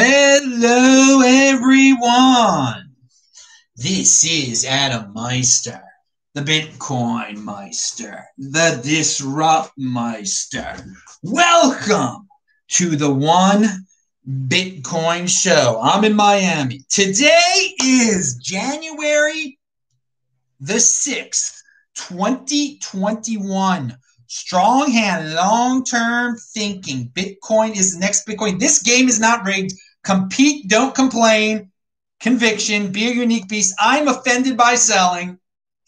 Hello, everyone. This is Adam Meister, the Bitcoin Meister, the Disrupt Meister. Welcome to the One Bitcoin Show. I'm in Miami. Today is January the 6th, 2021. Strong hand, long term thinking. Bitcoin is the next Bitcoin. This game is not rigged. Compete, don't complain. Conviction, be a unique beast. I'm offended by selling.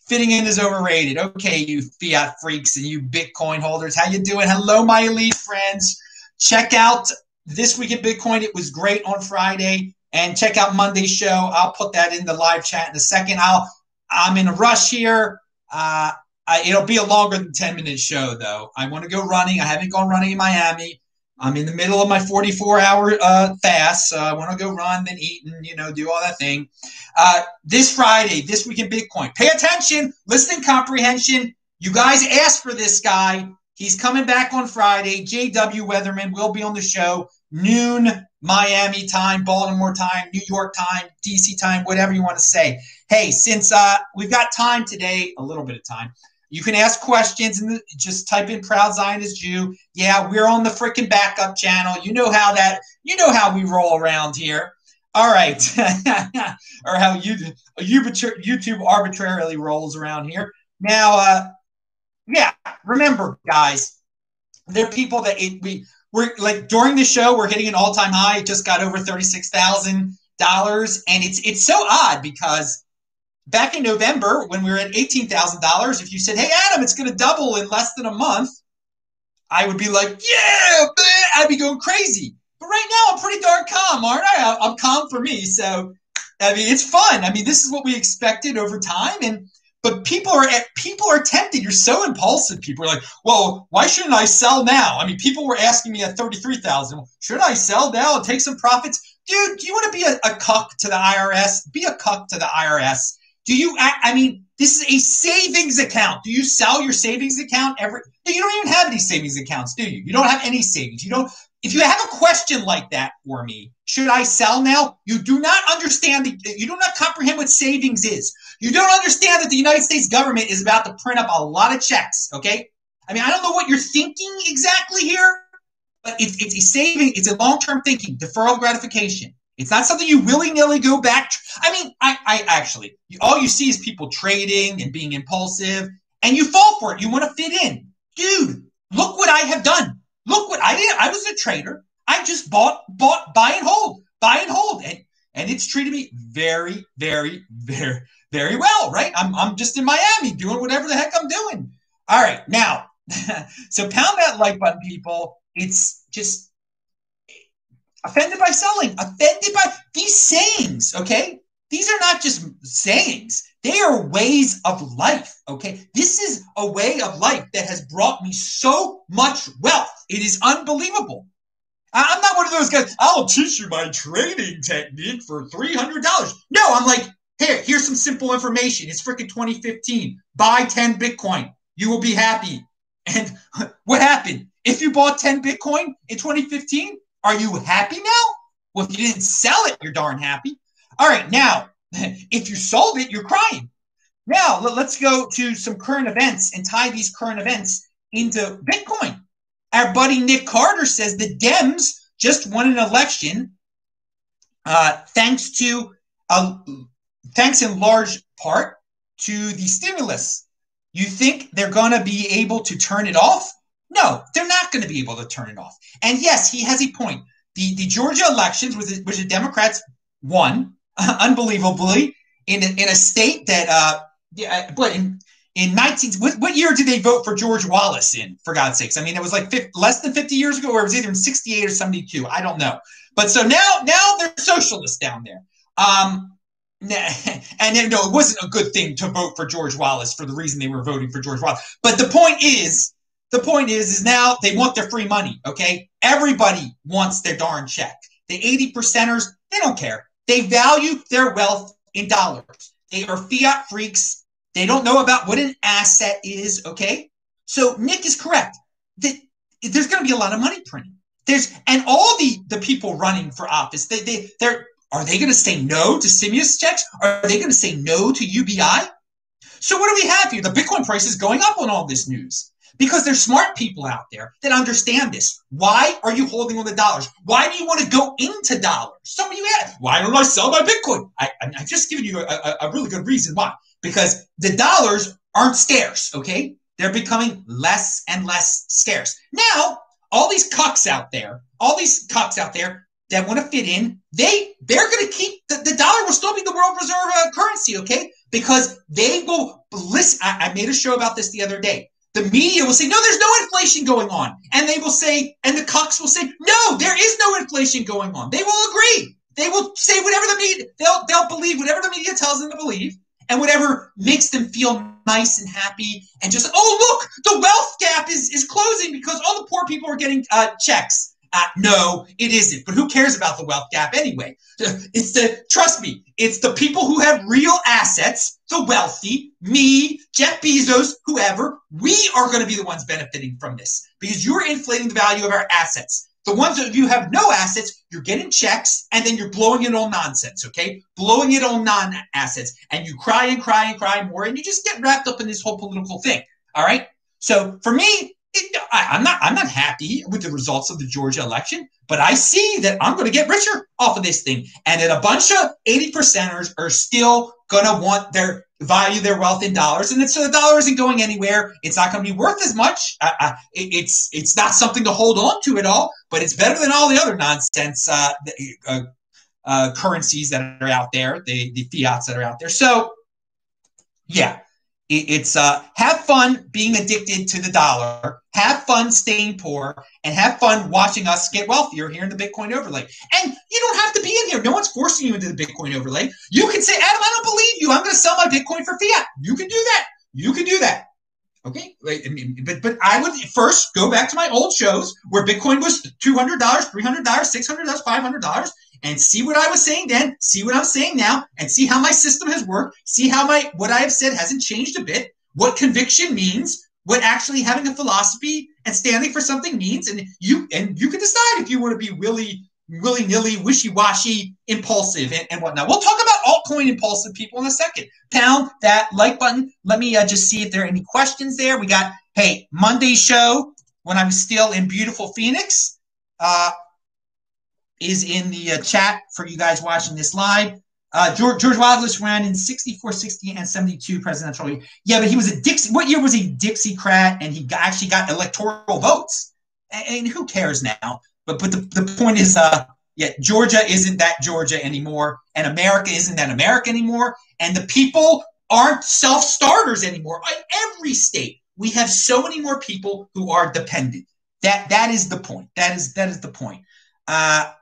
Fitting in is overrated. Okay, you fiat freaks and you Bitcoin holders, how you doing? Hello, my elite friends. Check out this week in Bitcoin. It was great on Friday, and check out Monday's show. I'll put that in the live chat in a second. I'll I'm in a rush here. Uh, I, it'll be a longer than 10 minute show, though. I want to go running. I haven't gone running in Miami. I'm in the middle of my 44 hour uh, fast. So I want to go run, then eat, and you know, do all that thing. Uh, this Friday, this week in Bitcoin. Pay attention, listen, comprehension. You guys asked for this guy. He's coming back on Friday. JW Weatherman will be on the show noon Miami time, Baltimore time, New York time, DC time, whatever you want to say. Hey, since uh, we've got time today, a little bit of time, you can ask questions and just type in proud Zionist Jew. Yeah, we're on the freaking backup channel. You know how that, you know how we roll around here. All right. or how you, YouTube arbitrarily rolls around here. Now, uh, yeah, remember, guys, there are people that it, we, we're like during the show, we're hitting an all time high. It just got over $36,000. And it's, it's so odd because back in November when we were at $18,000, if you said, hey, Adam, it's going to double in less than a month, I would be like, yeah, I'd be going crazy. But right now, I'm pretty darn calm, aren't I? I'm calm for me. So, I mean, it's fun. I mean, this is what we expected over time. And, but people are people are tempted. You're so impulsive. People are like, "Well, why shouldn't I sell now?" I mean, people were asking me at thirty three thousand, "Should I sell now and take some profits?" Dude, do you want to be a, a cuck to the IRS? Be a cuck to the IRS. Do you? I mean, this is a savings account. Do you sell your savings account every? You don't even have any savings accounts, do you? You don't have any savings. You don't. If you have a question like that for me, should I sell now? You do not understand the. You do not comprehend what savings is. You don't understand that the United States government is about to print up a lot of checks. Okay. I mean, I don't know what you're thinking exactly here, but it's, it's a saving. It's a long-term thinking, deferral gratification. It's not something you willy nilly go back. I mean, I, I actually, all you see is people trading and being impulsive, and you fall for it. You want to fit in. Dude, look what I have done. Look what I did. I was a trader. I just bought, bought, buy and hold, buy and hold. And, and it's treated me very, very, very, very well, right? I'm, I'm just in Miami doing whatever the heck I'm doing. All right. Now, so pound that like button, people. It's just offended by selling, offended by these sayings, okay? These are not just sayings, they are ways of life, okay? This is a way of life that has brought me so much wealth. It is unbelievable. I'm not one of those guys, I'll teach you my trading technique for $300. No, I'm like, here, here's some simple information. It's freaking 2015. Buy 10 Bitcoin. You will be happy. And what happened? If you bought 10 Bitcoin in 2015, are you happy now? Well, if you didn't sell it, you're darn happy. All right, now, if you sold it, you're crying. Now, let's go to some current events and tie these current events into Bitcoin. Our buddy Nick Carter says the Dems just won an election uh, thanks to uh, thanks in large part to the stimulus. You think they're going to be able to turn it off? No, they're not going to be able to turn it off. And yes, he has a point. The, the Georgia elections, which, which the Democrats won, uh, unbelievably, in a, in a state that, uh, yeah, but in, in 19, what, what, year did they vote for George Wallace in, for God's sakes? I mean, it was like 50, less than 50 years ago, or it was either in 68 or 72. I don't know. But so now, now they're socialists down there. Um, and you know, it wasn't a good thing to vote for George Wallace for the reason they were voting for George Wallace. But the point is, the point is, is now they want their free money. Okay, everybody wants their darn check. The eighty percenters, they don't care. They value their wealth in dollars. They are fiat freaks. They don't know about what an asset is. Okay, so Nick is correct. There's going to be a lot of money printing. There's and all the the people running for office, they they they're are they going to say no to stimulus checks? Are they going to say no to UBI? So what do we have here? The Bitcoin price is going up on all this news because there's smart people out there that understand this. Why are you holding on the dollars? Why do you want to go into dollars? Some of you ask, why don't I sell my Bitcoin? I, I've just given you a, a, a really good reason why. Because the dollars aren't scarce, okay? They're becoming less and less scarce. Now, all these cucks out there, all these cucks out there that want to fit in, they they're going to keep the, the dollar will still be the world reserve uh, currency, okay? Because they will listen. I, I made a show about this the other day. The media will say, no, there's no inflation going on. And they will say, and the cucks will say, no, there is no inflation going on. They will agree. They will say whatever the media, they'll, they'll believe whatever the media tells them to believe and whatever makes them feel nice and happy and just, oh, look, the wealth gap is, is closing because all the poor people are getting uh, checks. Uh, no, it isn't. But who cares about the wealth gap anyway? It's the, trust me, it's the people who have real assets, the wealthy, me, Jeff Bezos, whoever, we are going to be the ones benefiting from this because you're inflating the value of our assets. The ones that you have no assets, you're getting checks and then you're blowing it on nonsense, okay? Blowing it on non assets. And you cry and cry and cry more and you just get wrapped up in this whole political thing, all right? So for me, it, I, am not I'm not happy with the results of the Georgia election, but I see that I'm going to get richer off of this thing, and that a bunch of 80 percenters are still going to want their value their wealth in dollars, and so the dollar isn't going anywhere. It's not going to be worth as much. I, I, it's it's not something to hold on to at all, but it's better than all the other nonsense uh, uh, uh, currencies that are out there, the the fiats that are out there. So, yeah, it's uh, have fun being addicted to the dollar, have fun staying poor, and have fun watching us get wealthier here in the Bitcoin overlay. And you don't have to be in here. No one's forcing you into the Bitcoin overlay. You can say, Adam, I don't believe you. I'm going to sell my Bitcoin for fiat. You can do that. You can do that. Okay, I mean, but but I would first go back to my old shows where Bitcoin was two hundred dollars, three hundred dollars, six hundred dollars, five hundred dollars, and see what I was saying then, see what I'm saying now, and see how my system has worked, see how my what I have said hasn't changed a bit, what conviction means, what actually having a philosophy and standing for something means, and you and you can decide if you want to be willy willy nilly, wishy washy, impulsive, and, and whatnot. We'll talk about altcoin impulsive people in a second. Pound that like button. Let me uh, just see if there are any questions there. We got hey Monday show when I was still in beautiful Phoenix. Uh, is in the uh, chat for you guys watching this live. Uh, George, George Wallace ran in 64, 60, and 72 presidential. Yeah, but he was a Dixie. What year was he Dixiecrat? And he got, actually got electoral votes. And, and, who cares now? But but the, the point is, uh, yeah, Georgia isn't that Georgia anymore, and America isn't that America anymore, and the people aren't self starters anymore. In every state, we have so many more people who are dependent. That that is the point. That is that is the point. Uh,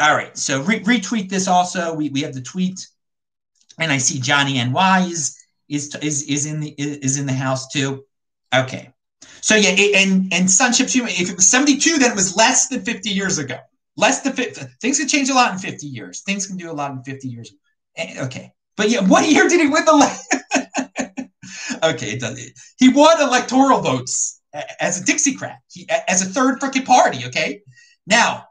all right. So re- retweet this also. We, we have the tweet, and I see Johnny NY is is is is in the is in the house too. Okay. So yeah, it, and and Sunship if it was 72, then it was less than 50 years ago. Less than 50. Things can change a lot in 50 years. Things can do a lot in 50 years. Eh, okay. But yeah, what year did he win the? okay, it does. He won electoral votes as a Dixiecrat, he, as a third freaking party. Okay. Now,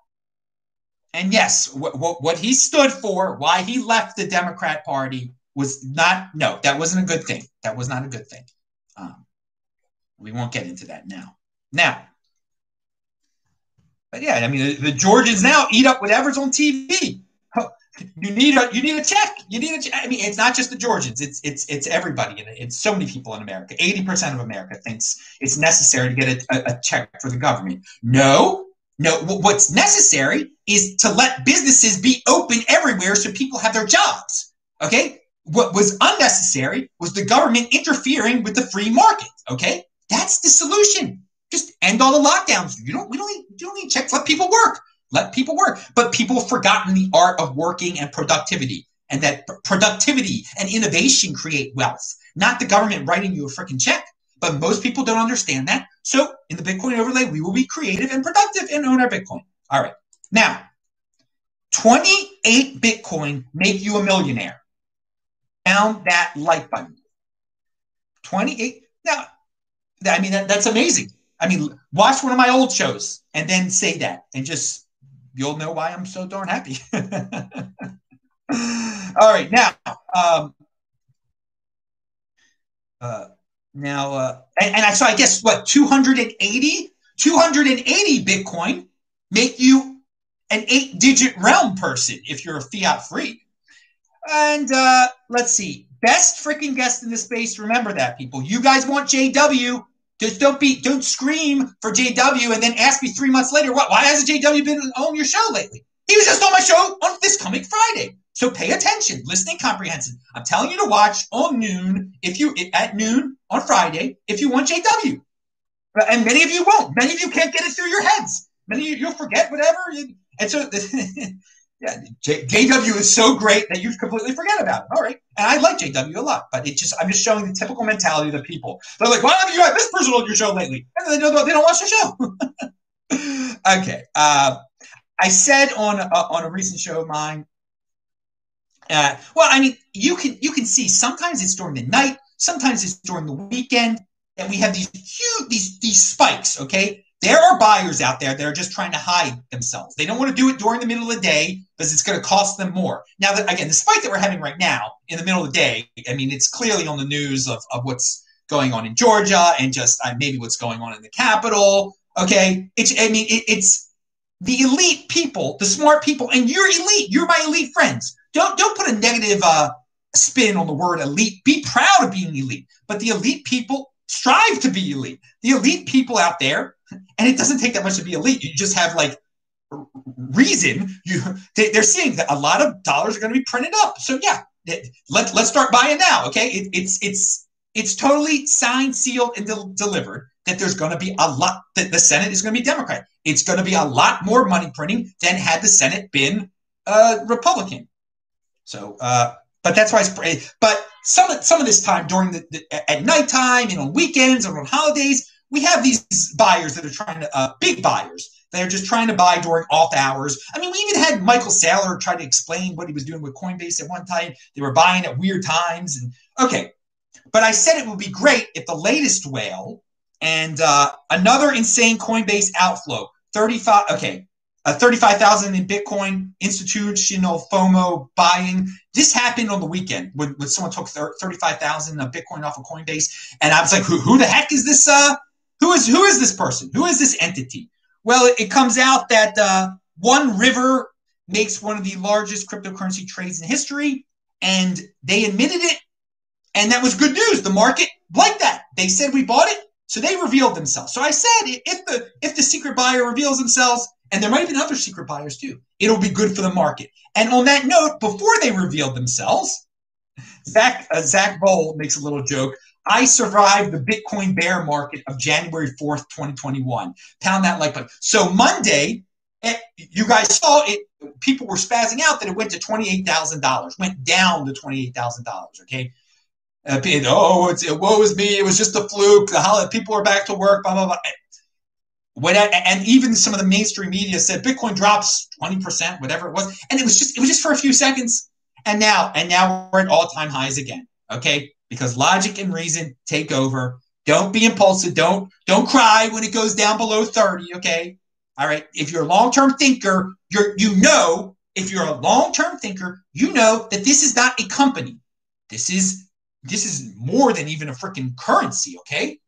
and yes, what, what, what he stood for, why he left the Democrat Party was not, no, that wasn't a good thing. That was not a good thing. Um, we won't get into that now. Now, but yeah, I mean, the, the Georgians now eat up whatever's on TV. You need a you need a check. You need a check. I mean, it's not just the Georgians. It's it's it's everybody. It's so many people in America. Eighty percent of America thinks it's necessary to get a, a check for the government. No, no, what's necessary is to let businesses be open everywhere so people have their jobs. Okay? What was unnecessary was the government interfering with the free market. Okay? That's the solution. Just end all the lockdowns. You don't we don't need, you don't need checks. Let people work. Let people work. But people have forgotten the art of working and productivity. And that productivity and innovation create wealth, not the government writing you a freaking check. But most people don't understand that. So in the Bitcoin overlay, we will be creative and productive and own our Bitcoin. All right. Now, 28 Bitcoin make you a millionaire. Down that like button. 28. Now, I mean, that, that's amazing. I mean, watch one of my old shows and then say that, and just you'll know why I'm so darn happy. All right, now, um, uh, now, uh, and, and I so I guess what 280, 280 Bitcoin make you an eight-digit realm person if you're a fiat free. And uh, let's see, best freaking guest in the space. Remember that, people. You guys want JW? Just don't be, don't scream for JW and then ask me three months later, what? Why hasn't JW been on your show lately? He was just on my show on this coming Friday. So pay attention, listening comprehensive. I'm telling you to watch on noon if you at noon on Friday if you want JW. And many of you won't. Many of you can't get it through your heads. Many of you you'll forget whatever. And so yeah, JW is so great that you completely forget about it. All right. And I like JW a lot, but it just I'm just showing the typical mentality of the people. They're like, why haven't you had this person on your show lately? And they don't they don't watch the show. okay. Uh, I said on a, on a recent show of mine. Uh, well, I mean, you can you can see sometimes it's during the night, sometimes it's during the weekend, and we have these huge these these spikes. Okay, there are buyers out there that are just trying to hide themselves. They don't want to do it during the middle of the day because it's going to cost them more. Now, that, again, the spike that we're having right now in the middle of the day, I mean, it's clearly on the news of, of what's going on in Georgia and just uh, maybe what's going on in the Capitol. Okay, it's I mean, it, it's the elite people, the smart people, and you're elite. You're my elite friends. Don't don't put a negative uh, spin on the word elite. Be proud of being elite. But the elite people strive to be elite. The elite people out there and it doesn't take that much to be elite. You just have like reason. You they, are seeing that a lot of dollars are going to be printed up. So yeah, let let's start buying now. Okay, it, it's it's it's totally signed, sealed, and de- delivered that there's going to be a lot that the Senate is going to be Democrat. It's going to be a lot more money printing than had the Senate been uh, Republican. So, uh, but that's why it's but some some of this time during the, the at nighttime and on weekends or on holidays, we have these buyers that are trying to uh, big buyers that are just trying to buy during off hours. I mean, we even had Michael Saylor try to explain what he was doing with Coinbase at one time. They were buying at weird times, and okay. But I said it would be great if the latest whale and uh, another insane Coinbase outflow, thirty-five. Okay, uh, 35,000 in Bitcoin, institutional FOMO buying. This happened on the weekend when, when someone took 35,000 of Bitcoin off of Coinbase. And I was like, who, who the heck is this? Uh, who is who is this person? Who is this entity? Well, it, comes out that uh, One River makes one of the largest cryptocurrency trades in history, and they admitted it, and that was good news. The market liked that. They said we bought it, so they revealed themselves. So I said if the if the secret buyer reveals themselves, and there might have been other secret buyers too, it'll be good for the market. And on that note, before they revealed themselves, Zack uh, Zack Voell makes a little joke. I survived the Bitcoin bear market of January 4th, 2021. Pound that like button. So Monday, eh, you guys saw it. People were spazzing out that it went to $28,000, went down to $28,000. Okay. Uh, oh, it's, it, woe is me. It was just a fluke. The holiday, people are back to work, blah, blah, blah. When, and even some of the mainstream media said Bitcoin drops 20%, whatever it was. And it was just, it was just for a few seconds. And now, and now we're at all time highs again. Okay because logic and reason take over. Don't be impulsive. Don't don't cry when it goes down below 30, okay? All right. If you're a long-term thinker, you're you know, if you're a long-term thinker, you know that this is not a company. This is this is more than even a freaking currency, okay?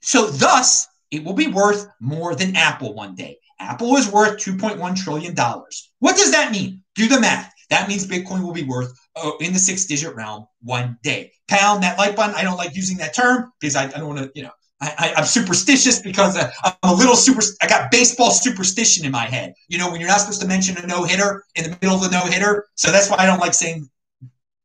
So thus, it will be worth more than Apple one day. Apple is worth 2.1 trillion dollars. What does that mean? Do the math. That means Bitcoin will be worth in the six digit realm one day. Pound that like button. I don't like using that term because I, I don't want to, you know, I, am superstitious because uh, I'm a little super. I got baseball superstition in my head. You know, when you're not supposed to mention a no hitter in the middle of the no hitter, so that's why I don't like saying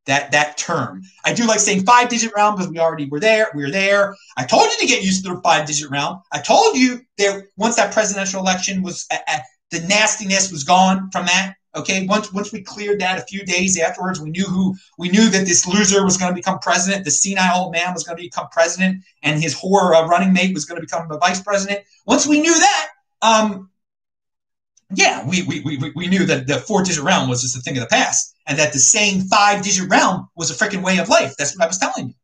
that that term. I do like saying five digit round because we already were there. We are there. I told you to get used to the five digit round. I told you there once that presidential election was uh, uh, the nastiness was gone from that. Okay, once once we cleared that a few days afterwards, we knew who we knew that this loser was going to become president. The senile old man was going to become president, and his whore uh, running mate was going to become a vice president. Once we knew that, um, yeah, we, we, we, we knew that the four digit realm was just a thing of the past, and that the same five digit realm was a freaking way of life. That's what I was telling you.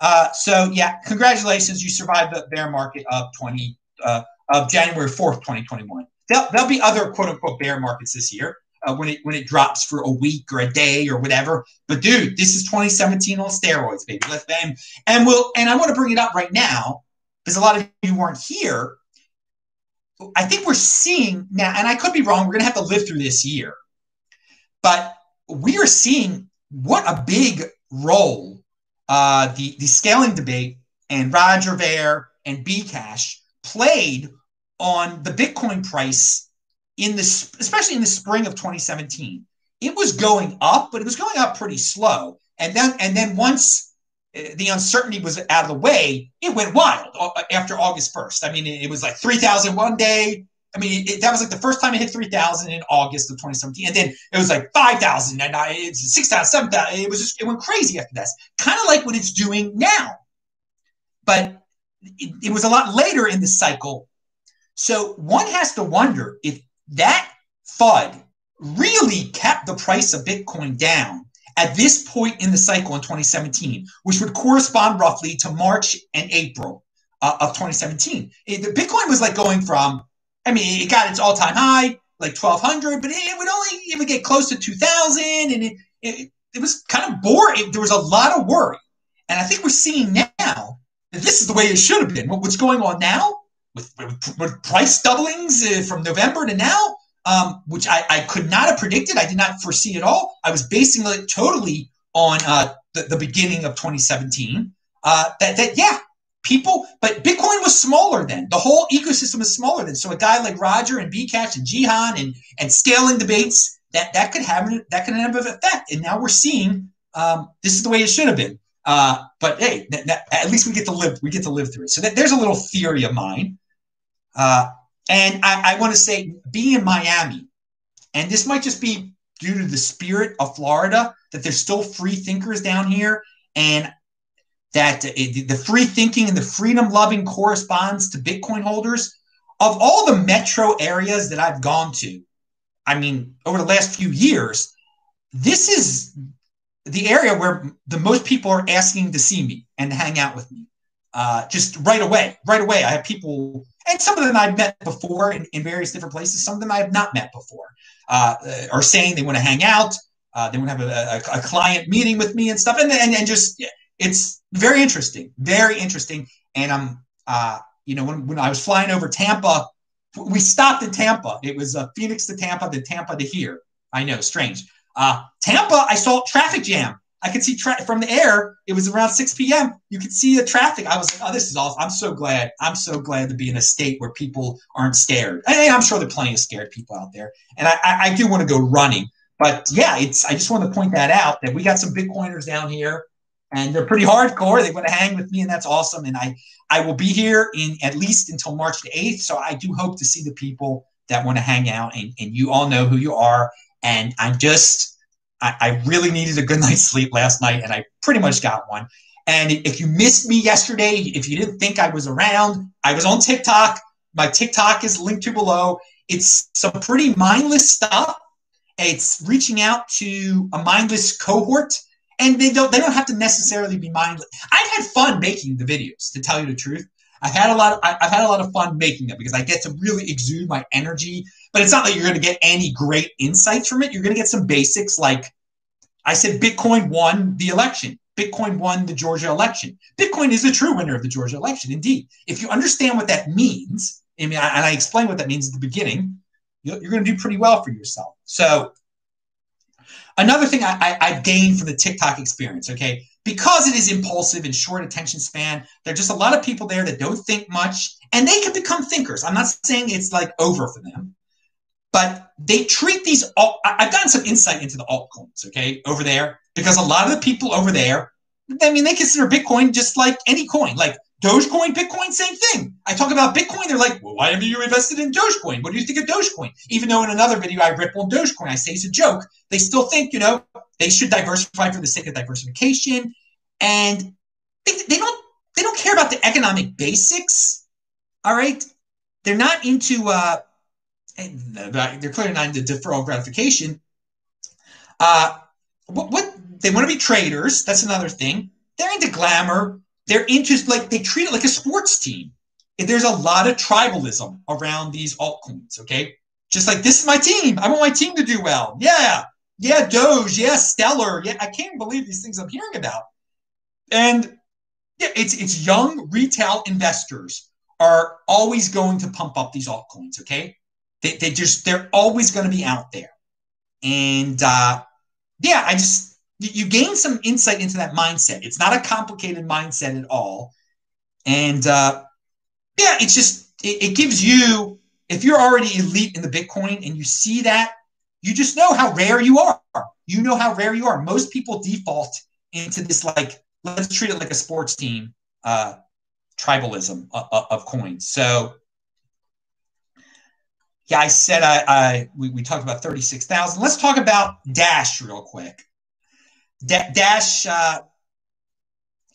Uh, so yeah, congratulations, you survived the bear market of 20 uh, of January 4th, 2021. There'll, there'll be other quote unquote bear markets this year. Uh, when it when it drops for a week or a day or whatever. But dude, this is 2017 on steroids, baby. Let's and and we'll and I want to bring it up right now because a lot of you weren't here. I think we're seeing now, and I could be wrong. We're gonna have to live through this year, but we are seeing what a big role uh, the the scaling debate and Roger Ver and Bcash played on the Bitcoin price in this, especially in the spring of 2017. It was going up, but it was going up pretty slow. And then, and then once uh, the uncertainty was out of the way, it went wild uh, after August 1st. I mean, it was like 3,000 one day. I mean, it, that was like the first time it hit 3,000 in August of 2017. And then it was like 5,000 and it's 6,000, 7,000. It was just, it went crazy after that. Kind of like what it's doing now. But it, it was a lot later in the cycle. So one has to wonder if that FUD really kept the price of Bitcoin down at this point in the cycle in 2017, which would correspond roughly to March and April uh, of 2017. It, the Bitcoin was like going from, I mean, it got its all time high, like 1200, but it, would only, would get close to 2000 and it, it, it was kind of boring. There was a lot of worry. And I think we're seeing now that this is the way it should have been. What's going on now with, with, with price doublings uh, from November to now, um, which I, I, could not have predicted. I did not foresee at all. I was basing it totally on uh, the, the, beginning of 2017. Uh, that, that, yeah, people, but Bitcoin was smaller then. The whole ecosystem was smaller then. So a guy like Roger and Bcash and Jihan and, and scaling debates, that, that could have that could have an effect. And now we're seeing um, this is the way it should have been. Uh, but hey, at least we get to live. We get to live through it. So that, there's a little theory of mine. Uh, and I, I want to say, being in Miami, and this might just be due to the spirit of Florida, that there's still free thinkers down here, and that it, the free thinking and the freedom loving corresponds to Bitcoin holders. Of all the metro areas that I've gone to, I mean, over the last few years, this is the area where the most people are asking to see me and hang out with me. Uh, just right away, right away. I have people and some of them I've met before in, in various different places. Some of them I have not met before, uh, are saying they want to hang out. Uh, they want to have a, a, a, client meeting with me and stuff, and and, and just it's very interesting, very interesting. And I'm, uh, you know, when, when I was flying over Tampa, we stopped in Tampa. It was uh, Phoenix to Tampa, then Tampa to here. I know, strange. Uh, Tampa, I saw traffic jam I could see tra- from the air. It was around 6 p.m. You could see the traffic. I was like, oh, this is awesome. I'm so glad. I'm so glad to be in a state where people aren't scared. And I'm sure there are plenty of scared people out there. And I, I do want to go running. But yeah, it's. I just want to point that out that we got some Bitcoiners down here, and they're pretty hardcore. They want to hang with me, and that's awesome. And I I will be here in at least until March the 8th. So I do hope to see the people that want to hang out, and, and you all know who you are. And I'm just I, I really needed a good night's sleep last night, and I pretty much got one. And if you missed me yesterday, if you didn't think I was around, I was on TikTok. My TikTok is linked to below. It's some pretty mindless stuff. It's reaching out to a mindless cohort, and they don't they don't have to necessarily be mindless. I've had fun making the videos, to tell you the truth. I've had a lot of I've had a lot of fun making them because I get to really exude my energy. But it's not like you're going to get any great insights from it. You're going to get some basics like I said Bitcoin won the election. Bitcoin won the Georgia election. Bitcoin is the true winner of the Georgia election, indeed. If you understand what that means, I mean, and I explained what that means at the beginning, you're going to do pretty well for yourself. So, another thing I, I, have gained from the TikTok experience, okay, because it is impulsive and short attention span, there are just a lot of people there that don't think much, and they can become thinkers. I'm not saying it's like over for them, but they treat these. Alt- I've gotten some insight into the altcoins, okay, over there, because a lot of the people over there, I mean, they consider Bitcoin just like any coin, like Dogecoin, Bitcoin, same thing. I talk about Bitcoin, they're like, well, why have you invested in Dogecoin? What do you think of Dogecoin? Even though in another video I rip on Dogecoin, I say it's a joke, they still think, you know, they should diversify for the sake of diversification. And they, they don't they don't care about the economic basics. All right. They're not into uh, they're clearly not into deferral gratification. Uh, what, what they want to be traders. That's another thing. They're into glamour. They're into like they treat it like a sports team. there's a lot of tribalism around these altcoins. Okay, just like this is my team. I want my team to do well. Yeah, yeah, Doge. Yeah, Stellar. Yeah, I can't believe these things I'm hearing about. And yeah, it's it's young retail investors are always going to pump up these altcoins. Okay, they they just they're always going to be out there. And uh, yeah, I just you gain some insight into that mindset. It's not a complicated mindset at all. And uh, yeah, it's just it, it gives you if you're already elite in the Bitcoin and you see that, you just know how rare you are. You know how rare you are. Most people default into this like let's treat it like a sports team uh, tribalism of, of coins. So yeah, I said I, I we, we talked about 36,000. Let's talk about Dash real quick. Dash, uh,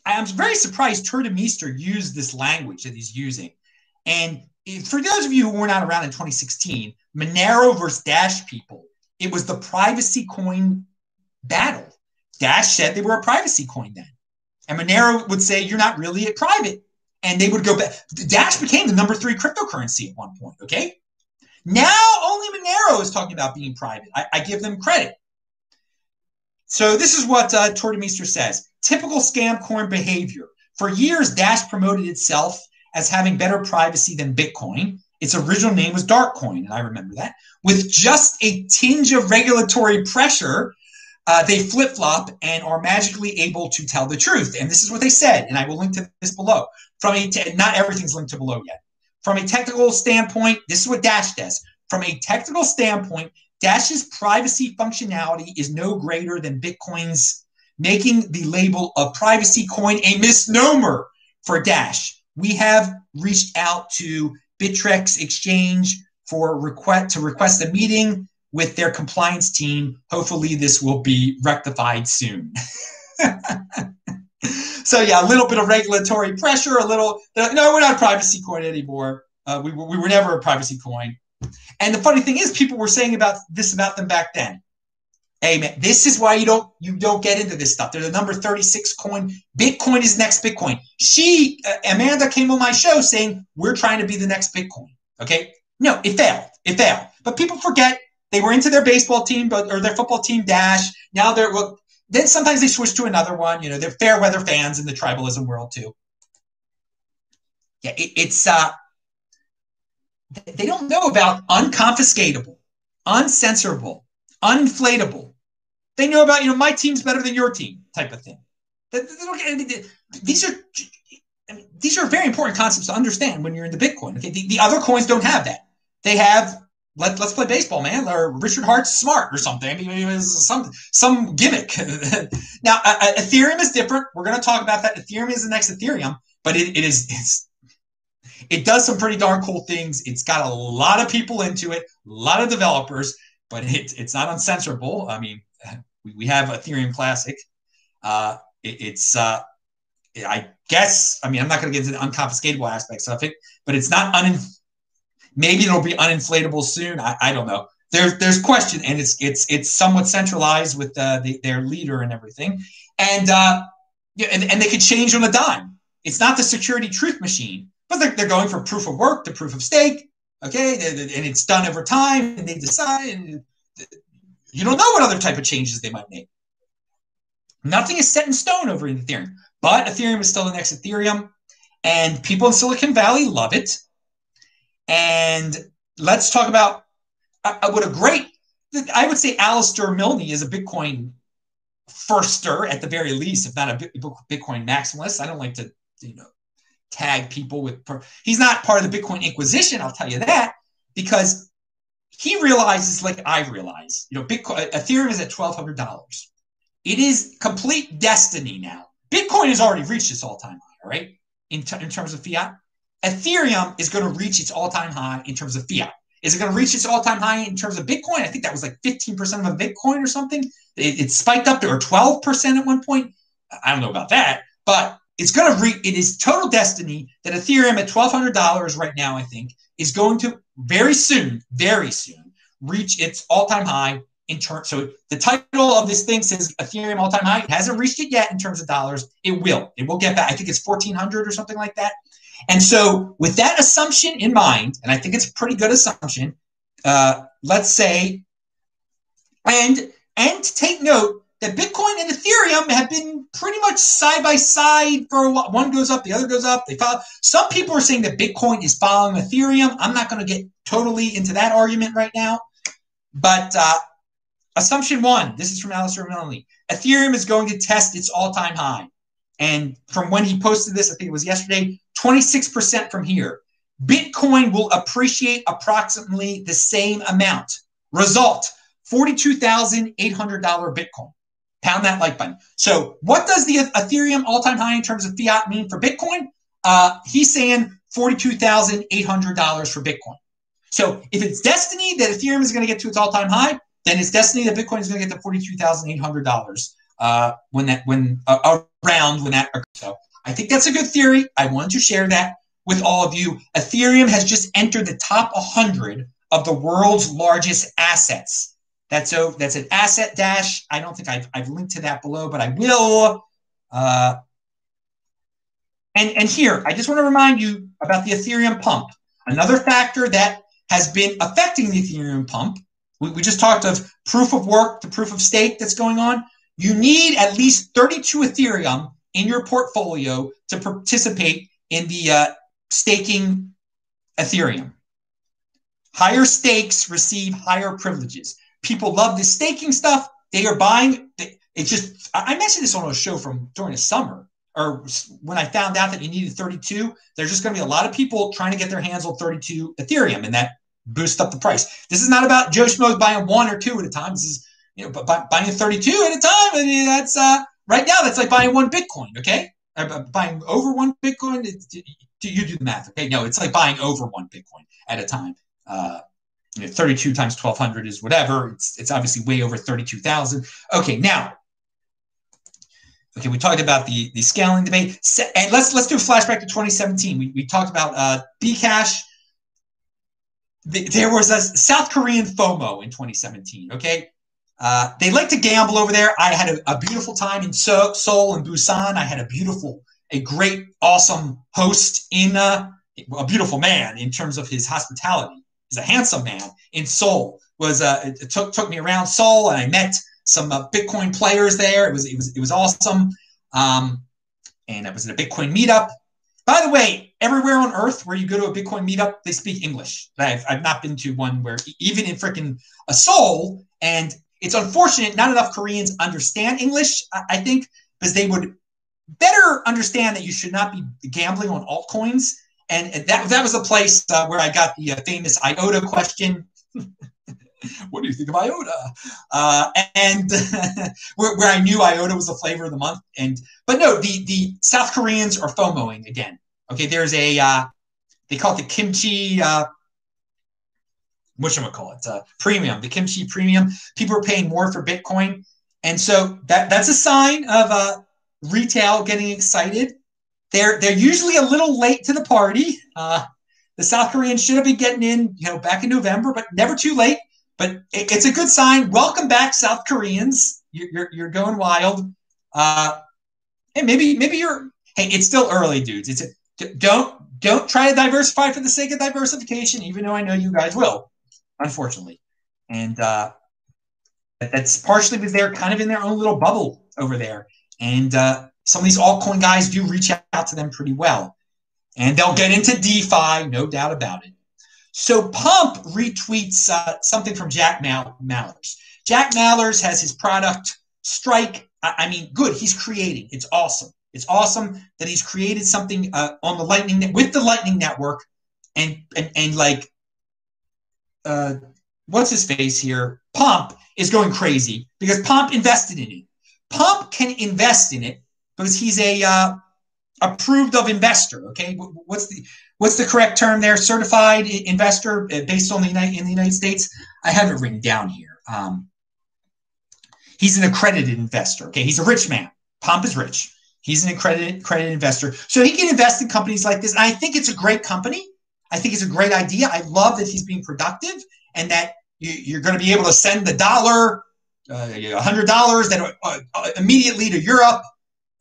I'm very surprised Meester used this language that he's using. And for those of you who were not around in 2016, Monero versus Dash people, it was the privacy coin battle. Dash said they were a privacy coin then. And Monero would say, you're not really a private. And they would go back. Dash became the number three cryptocurrency at one point, okay? Now only Monero is talking about being private. I, I give them credit. So this is what uh, Tuur Demeester says. Typical scam coin behavior. For years, Dash promoted itself as having better privacy than Bitcoin. Its original name was Darkcoin, and I remember that. With just a tinge of regulatory pressure, uh, they flip flop and are magically able to tell the truth. And this is what they said, and I will link to this below. From a te- not everything's linked to below yet. From a technical standpoint, this is what Dash does. From a technical standpoint, Dash's privacy functionality is no greater than Bitcoin's, making the label of privacy coin a misnomer for Dash. We have reached out to Bittrex Exchange for request to request a meeting with their compliance team. Hopefully, this will be rectified soon. so yeah, a little bit of regulatory pressure, a little. No, we're not a privacy coin anymore. Uh, we, we were never a privacy coin. And the funny thing is, people were saying about this about them back then. Hey man, this is why you don't you don't get into this stuff. They're the number 36 coin. Bitcoin is next Bitcoin. She uh, Amanda came on my show saying we're trying to be the next Bitcoin. Okay, no, it failed. It failed. But people forget they were into their baseball team, but or their football team dash. Now they're well, then sometimes they switch to another one. You know, they're fair weather fans in the tribalism world too. Yeah, it, it's uh, they don't know about unconfiscatable, uncensorable, unflatable. They know about you know my team's better than your team type of thing. These are these are very important concepts to understand when you're in the Bitcoin. Okay, the, the other coins don't have that. They have let, let's play baseball, man, or Richard Heart's smart or something. I mean, some some gimmick. now, uh, Ethereum is different. We're going to talk about that. Ethereum is the next Ethereum, but it, it is it's it does some pretty darn cool things. It's got a lot of people into it, a lot of developers, but it, it's not uncensorable. I mean, we, we have Ethereum Classic. Uh, it, it's uh, I guess I mean I'm not going to get into the unconfiscatable aspects of it, but it's not un maybe it'll be uninflatable soon. I, I don't know. There's there's question, and it's it's it's somewhat centralized with uh, the, their leader and everything, and uh, and, and they could change on a dime. It's not the security truth machine, but they're, they're going from proof of work to proof of stake. Okay, and it's done over time, and they decide. And you don't know what other type of changes they might make. Nothing is set in stone over in Ethereum, but Ethereum is still the next Ethereum, and people in Silicon Valley love it. And let's talk about uh, what a great, I would say Alistair Milne is a Bitcoin firster at the very least, if not a Bitcoin maximalist. I don't like to, you know, tag people with, he's not part of the Bitcoin Inquisition, I'll tell you that, because he realizes, like I realize, you know, Bitcoin, Ethereum is at $1,200. It is complete destiny now. Bitcoin has already reached its all time high, right? In, t- in terms of fiat. Ethereum is going to reach its all-time high in terms of fiat. Is it going to reach its all-time high in terms of Bitcoin? I think that was like 15% of a Bitcoin or something. It, it spiked up to or 12% at one point. I don't know about that, but it's going to reach. It is total destiny that Ethereum at $1,200 right now, I think, is going to very soon, very soon, reach its all-time high in terms. So the title of this thing says Ethereum all-time high. It hasn't reached it yet in terms of dollars. It will. It will get back. I think it's 1,400 or something like that. And so, with that assumption in mind, and I think it's a pretty good assumption, uh, let's say, and and take note that Bitcoin and Ethereum have been pretty much side by side for a while. One goes up, the other goes up. They follow. Some people are saying that Bitcoin is following Ethereum. I'm not going to get totally into that argument right now, but uh, assumption one. This is from Alistair Milne. Ethereum is going to test its all-time high, and from when he posted this, I think it was yesterday, 26% from here. Bitcoin will appreciate approximately the same amount. Result: $42,800 Bitcoin. Pound that like button. So, what does the Ethereum all time high in terms of fiat mean for Bitcoin? Uh, he's saying $42,800 for Bitcoin. So, if it's destiny that Ethereum is going to get to its all time high, then it's destiny that Bitcoin is going to get to $42,800 uh, when that, when uh, around when that occurs. So, I think that's a good theory. I wanted to share that with all of you. Ethereum has just entered the top 100 of the world's largest assets. That's so that's an asset dash. I don't think I've, I've linked to that below, but I will. Uh, and, and here, I just want to remind you about the Ethereum pump. Another factor that has been affecting the Ethereum pump. We, we just talked of proof of work, the proof of stake that's going on. You need at least 32 Ethereum in your portfolio to participate in the uh, staking Ethereum. Higher stakes receive higher privileges. People love the staking stuff. They are buying. It's just I mentioned this on a show from during the summer or when I found out that you needed 32. There's just going to be a lot of people trying to get their hands on 32 Ethereum, and that boosts up the price. This is not about Joe Schmoes buying one or two at a time. This is you know but buying 32 at a time, and that's uh, right now that's like buying one Bitcoin. Okay, uh, buying over one Bitcoin. You do the math. Okay, no, it's like buying over one Bitcoin at a time. Uh, you know, 32 times 1200 is whatever. It's, it's obviously way over 32,000. Okay, now, okay, we talked about the, the scaling debate. And let's let's do a flashback to 2017. We, we talked about uh, Bcash. The, there was a South Korean FOMO in 2017. Okay, uh, they like to gamble over there. I had a, a beautiful time in Seoul and Busan. I had a beautiful, a great, awesome host in uh, a beautiful man in terms of his hospitality he's a handsome man in Seoul. Was uh, it, took took me around Seoul, and I met some uh, Bitcoin players there. It was it was it was awesome. Um, and I was at a Bitcoin meetup. By the way, everywhere on earth where you go to a Bitcoin meetup, they speak English. I've, I've not been to one where even in freaking a Seoul, and it's unfortunate not enough Koreans understand English. I, think because they would better understand that you should not be gambling on altcoins and that that was the place uh, where I got the uh, famous IOTA question. what do you think of IOTA? Uh, and where, where, I knew IOTA was the flavor of the month. And but no, the the South Koreans are FOMOing again. Okay, there's a uh, they call it the kimchi. What should I call it? Uh, premium, the kimchi premium. People are paying more for Bitcoin, and so that that's a sign of uh, retail getting excited. They're they're usually a little late to the party. Uh, the South Koreans should have been getting in, you know, back in November, but never too late. But it, it's a good sign. Welcome back, South Koreans. You're you're, you're going wild. Uh, and maybe maybe you're. Hey, it's still early, dudes. It's a, don't don't try to diversify for the sake of diversification, even though I know you guys will, unfortunately. And uh, that's partially because they're kind of in their own little bubble over there. And uh, some of these altcoin guys do reach out to them pretty well. And they'll get into DeFi, no doubt about it. So Pomp retweets uh, something from Jack Mal- Mallers. Jack Mallers has his product Strike. I, I, mean, good. He's creating. It's awesome. It's awesome that he's created something uh, on the Lightning with the Lightning Network, and and and like, uh, what's his face here? Pomp is going crazy because Pomp invested in it. Pomp can invest in it because he's a uh, approved of investor. Okay, what's the what's the correct term there? Certified investor uh, based on the United in the United States. I have it written down here. Um, he's an accredited investor. Okay, he's a rich man. Pomp is rich. He's an accredited accredited investor, so he can invest in companies like this. And I think it's a great company. I think it's a great idea. I love that he's being productive and that you, are going to be able to send the dollar, uh, hundred dollars, that uh, uh, immediately to Europe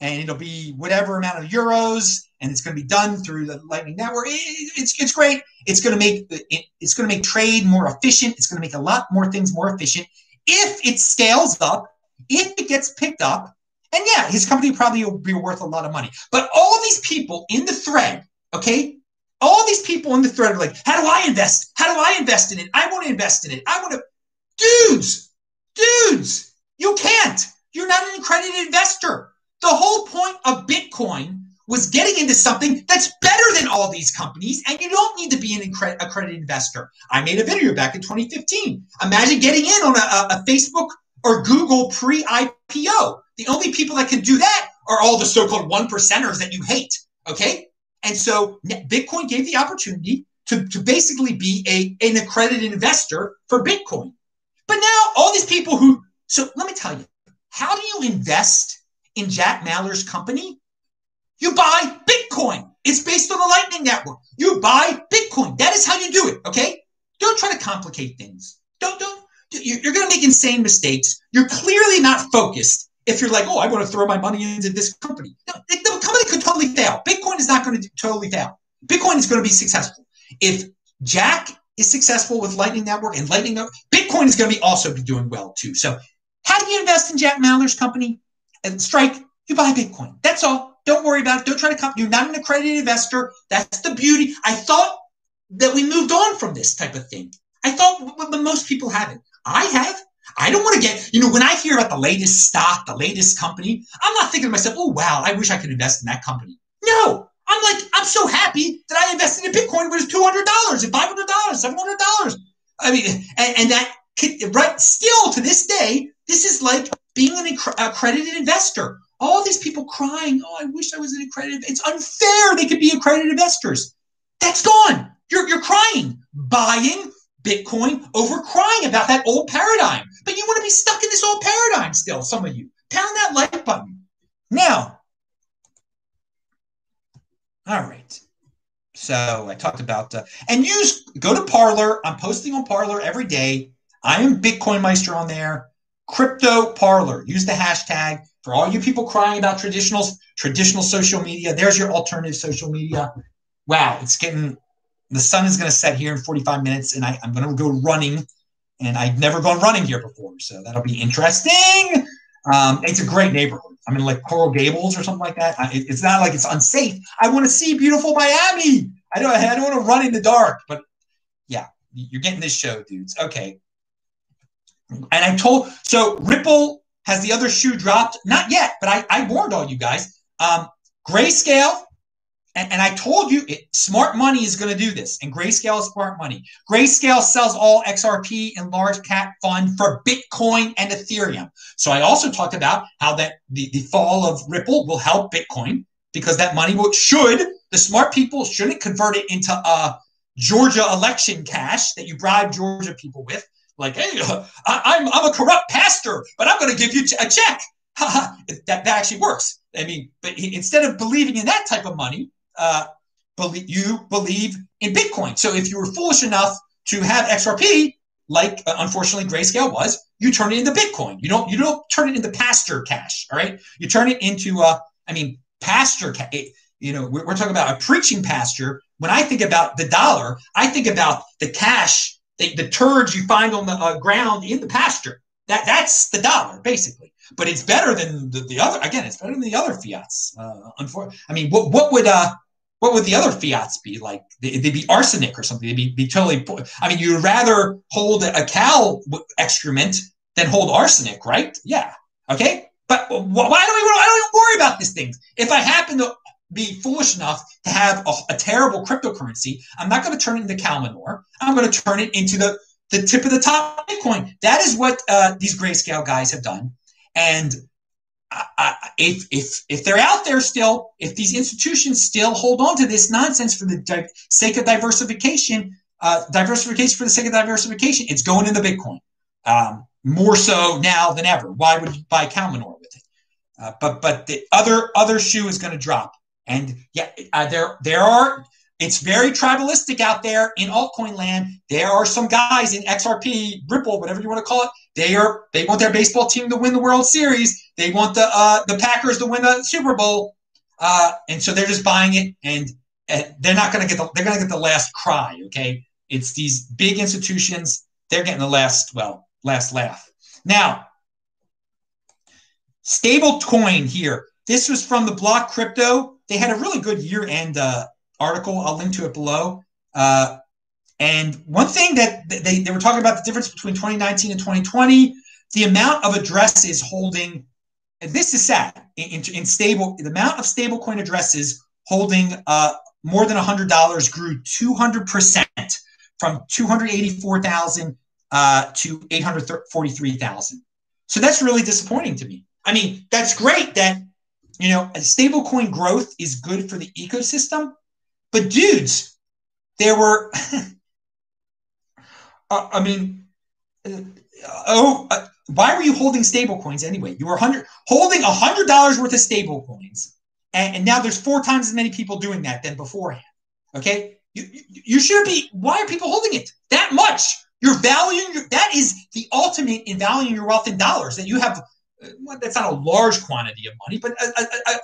and it'll be whatever amount of euros and it's going to be done through the Lightning Network. it's it's great. It's going to make it, it's going to make trade more efficient. It's going to make a lot more things more efficient if it scales up, if it gets picked up. And yeah, his company probably will be worth a lot of money. But all of these people in the thread, okay, all these people in the thread are like, how do I invest? How do I invest in it? I want to invest in it. I want to. Dudes, dudes, you can't. You're not an accredited investor. The whole point of Bitcoin was getting into something that's better than all these companies, and you don't need to be an accredited investor. I made a video back in 2015. Imagine getting in on a, a Facebook or Google pre IPO. The only people that can do that are all the so called one percenters that you hate. Okay. And so Bitcoin gave the opportunity to, to basically be a, an accredited investor for Bitcoin. But now all these people who, so let me tell you, how do you invest in Jack Mallers' company you buy Bitcoin. It's based on the Lightning Network. You buy Bitcoin. That is how you do it. Okay. Don't try to complicate things. Don't, don't, you're going to make insane mistakes. You're clearly not focused if you're like, oh, I want to throw my money into this company. No, the company could totally fail. Bitcoin is not going to totally fail. Bitcoin is going to be successful. If Jack is successful with Lightning Network and Lightning Network, Bitcoin is going to be also be doing well too. So, how do you invest in Jack Mallers' company? And Strike, you buy Bitcoin. That's all. Don't worry about it. Don't try to come. You're not an accredited investor. That's the beauty. I thought that we moved on from this type of thing. I thought, but most people haven't. I have. I don't want to get, you know, when I hear about the latest stock, the latest company, I'm not thinking to myself, oh, wow, I wish I could invest in that company. No, I'm like, I'm so happy that I invested in Bitcoin when it was $200 and $500, $700. I mean, and, and that, right, still to this day, this is like being an accredited investor all these people crying, oh, I wish I was an accredited. It's unfair they could be accredited investors. That's gone. You're, you're crying, buying Bitcoin over crying about that old paradigm. But you want to be stuck in this old paradigm still, some of you. Pound that like button. Now, all right. So I talked about, uh, and use, go to Parler. I'm posting on Parler every day. I am Bitcoin Meister on there. Crypto Parler. Use the hashtag for all you people crying about traditional traditional social media, there's your alternative social media. Wow, it's getting the sun is going to set here in 45 minutes, and I, am going to go running. And I've never gone running here before, so that'll be interesting. Um, it's a great neighborhood. I mean, like Coral Gables or something like that. It, it's not like it's unsafe. I want to see beautiful Miami. I don't. I don't want to run in the dark, but yeah, you're getting this show, dudes. Okay. And I told so Ripple has the other shoe dropped? Not yet, but I, I warned all you guys. Um, grayscale, and, and I told you it, smart money is going to do this, and grayscale is smart money. Grayscale sells all XRP and large cap fund for Bitcoin and Ethereum. So I also talked about how that the, the fall of Ripple will help Bitcoin because that money will, should the smart people shouldn't convert it into a Georgia election cash that you bribe Georgia people with like, hey, I, am I'm, I'm a corrupt pastor, but I'm going to give you a check. that, that actually works. I mean, but instead of believing in that type of money, uh, believe, you believe in Bitcoin. So if you were foolish enough to have XRP, like uh, unfortunately Grayscale was, you turn it into Bitcoin. You don't you don't turn it into pasture cash. All right, you turn it into uh, I mean, pasture you know, we're, we're talking about a preaching pastor. When I think about the dollar, I think about the cash the, the turds you find on the uh, ground in the pasture. That that's the dollar basically. But it's better than the, the other. Again, it's better than the other fiats. Uh, unfor- I mean, what what would uh what would the other fiats be like? They, would be arsenic or something. They'd be, be totally. I mean, you'd rather hold a cow excrement than hold arsenic, right? Yeah. Okay. But why do we? I don't worry about these things. If I happen to be foolish enough to have a, a terrible cryptocurrency, I'm not going to turn it into cow manure. I'm going to turn it into the, the tip of the top Bitcoin. That is what uh, these grayscale guys have done. And I, if, if, if they're out there still, if these institutions still hold on to this nonsense for the di- sake of diversification, uh, diversification for the sake of diversification, it's going into Bitcoin. Um, more so now than ever. Why would you buy cow manure with it? Uh, but but the other other shoe is going to drop. And yeah, uh, there there are. It's very tribalistic out there in altcoin land. There are some guys in XRP, Ripple, whatever you want to call it. They are they want their baseball team to win the World Series. They want the uh, the Packers to win the Super Bowl. uh, and so they're just buying it, and, and they're not going to get the they're going to get the last cry. Okay, it's these big institutions; they're getting the last well last laugh. Now, stable coin here. This was from the Block Crypto. They had a really good year end uh, article. I'll link to it below. Uh, and one thing that they, they were talking about the difference between 2019 and 2020, the amount of addresses holding, and this is sad, in, in stable, the amount of stablecoin addresses holding uh, more than $100 grew 200% from 284,000 uh, to 843,000. So that's really disappointing to me. I mean, that's great that, you know, stablecoin growth is good for the ecosystem. But dudes, there were Uh, I mean, uh, oh, uh, why were you holding stable coins anyway? You were hundred holding hundred dollars worth of stable coins, and, and, now there's four times as many people doing that than beforehand. Okay, you, you, you should be. Why are people holding it that much? You're valuing your, that is the ultimate in valuing your wealth in dollars. That you have. Uh, well, that's not a large quantity of money, but a, a,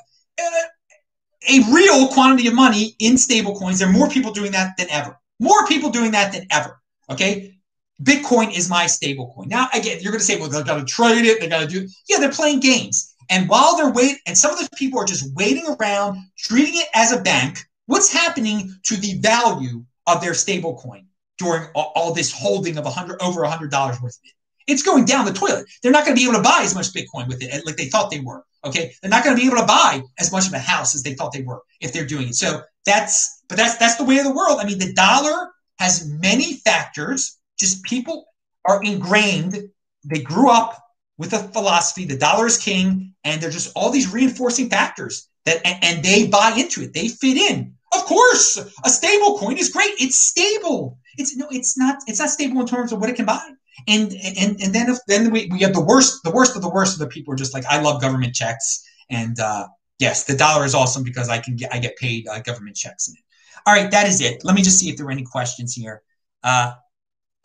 a, a real quantity of money in stable coins. There are more people doing that than ever. More people doing that than ever. Okay. Bitcoin is my stable coin. Now, again, you're going to say, well, they've got to trade it. They got to do, yeah, they're playing games. And while they're waiting, and some of those people are just waiting around, treating it as a bank, what's happening to the value of their stable coin during all, all this holding of a hundred over a hundred dollars worth of it? It's going down the toilet. They're not going to be able to buy as much Bitcoin with it like they thought they were. Okay, they're not going to be able to buy as much of a house as they thought they were if they're doing it. So that's, but that's that's the way of the world. I mean, the dollar has many factors just people are ingrained. They grew up with a philosophy, the dollar is king, and there's just all these reinforcing factors that, and, and they buy into it. They fit in. Of course, a stable coin is great. It's stable. It's no, it's not. It's not stable in terms of what it can buy. And and and then if then we, we have the worst, the worst of the worst of the people are just like, I love government checks, and uh, yes, the dollar is awesome because I can get I get paid uh, government checks in it. All right, that is it. Let me just see if there are any questions here. Uh,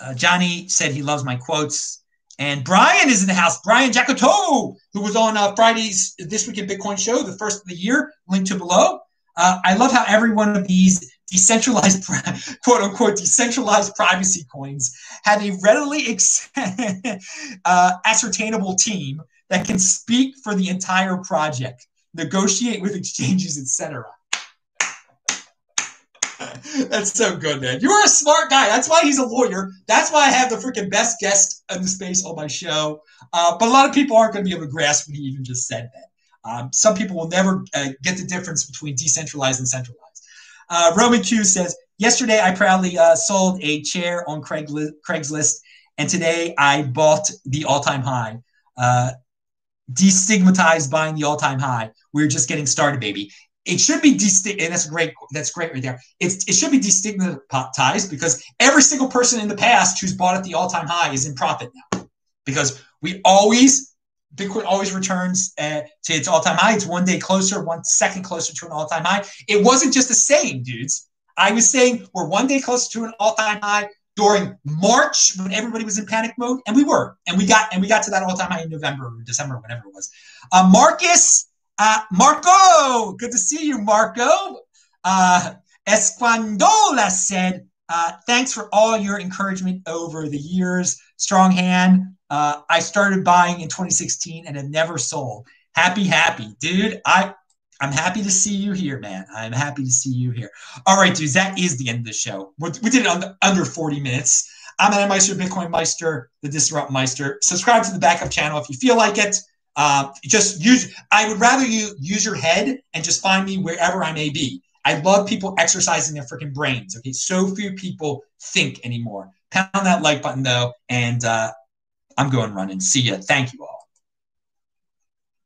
uh, Johnny said he loves my quotes. And Brian is in the house. Brian Jacoutot, who was on uh, Friday's This Week in Bitcoin show, the first of the year, linked to below. Uh, I love how every one of these decentralized, quote unquote, decentralized privacy coins have a readily ex- uh, ascertainable team that can speak for the entire project, negotiate with exchanges, etc. That's so good, man. You're a smart guy. That's why he's a lawyer. That's why I have the freaking best guest in the space on my show. Uh, but a lot of people aren't going to be able to grasp what he even just said. That um, some people will never uh, get the difference between decentralized and centralized. Uh, Roman Q says, "Yesterday I proudly uh, sold a chair on Craigslist, and today I bought the all-time high." Uh, destigmatized buying the all-time high. We're just getting started, baby it should be distinct, and that's great. That's great right there. It's, it should be destigmatized because every single person in the past who's bought at the all-time high is in profit now, because we always Bitcoin always returns uh, to its all-time high. It's one day closer, one second closer to an all-time high. It wasn't just a saying, dudes. I was saying we're one day closer to an all-time high during March when everybody was in panic mode, and we were, and we got and we got to that all-time high in November or December, whatever it was. Uh, Marcus uh, Marco, good to see you, Marco. Uh, Esquandola said, uh, thanks for all your encouragement over the years. Strong hand. Uh, I started buying in 2016 and have never sold. Happy, happy, dude. I I'm happy to see you here, man. I'm happy to see you here. All right, dudes, that is the end of the show. we we did it under, under 40 minutes. I'm an Meister, Bitcoin Meister, the Disrupt Meister. Subscribe to the backup channel if you feel like it. Uh, just use. I would rather you use your head and just find me wherever I may be. I love people exercising their freaking brains. Okay, so few people think anymore. Pound that like button though, and uh, I'm going running. See ya. Thank you all.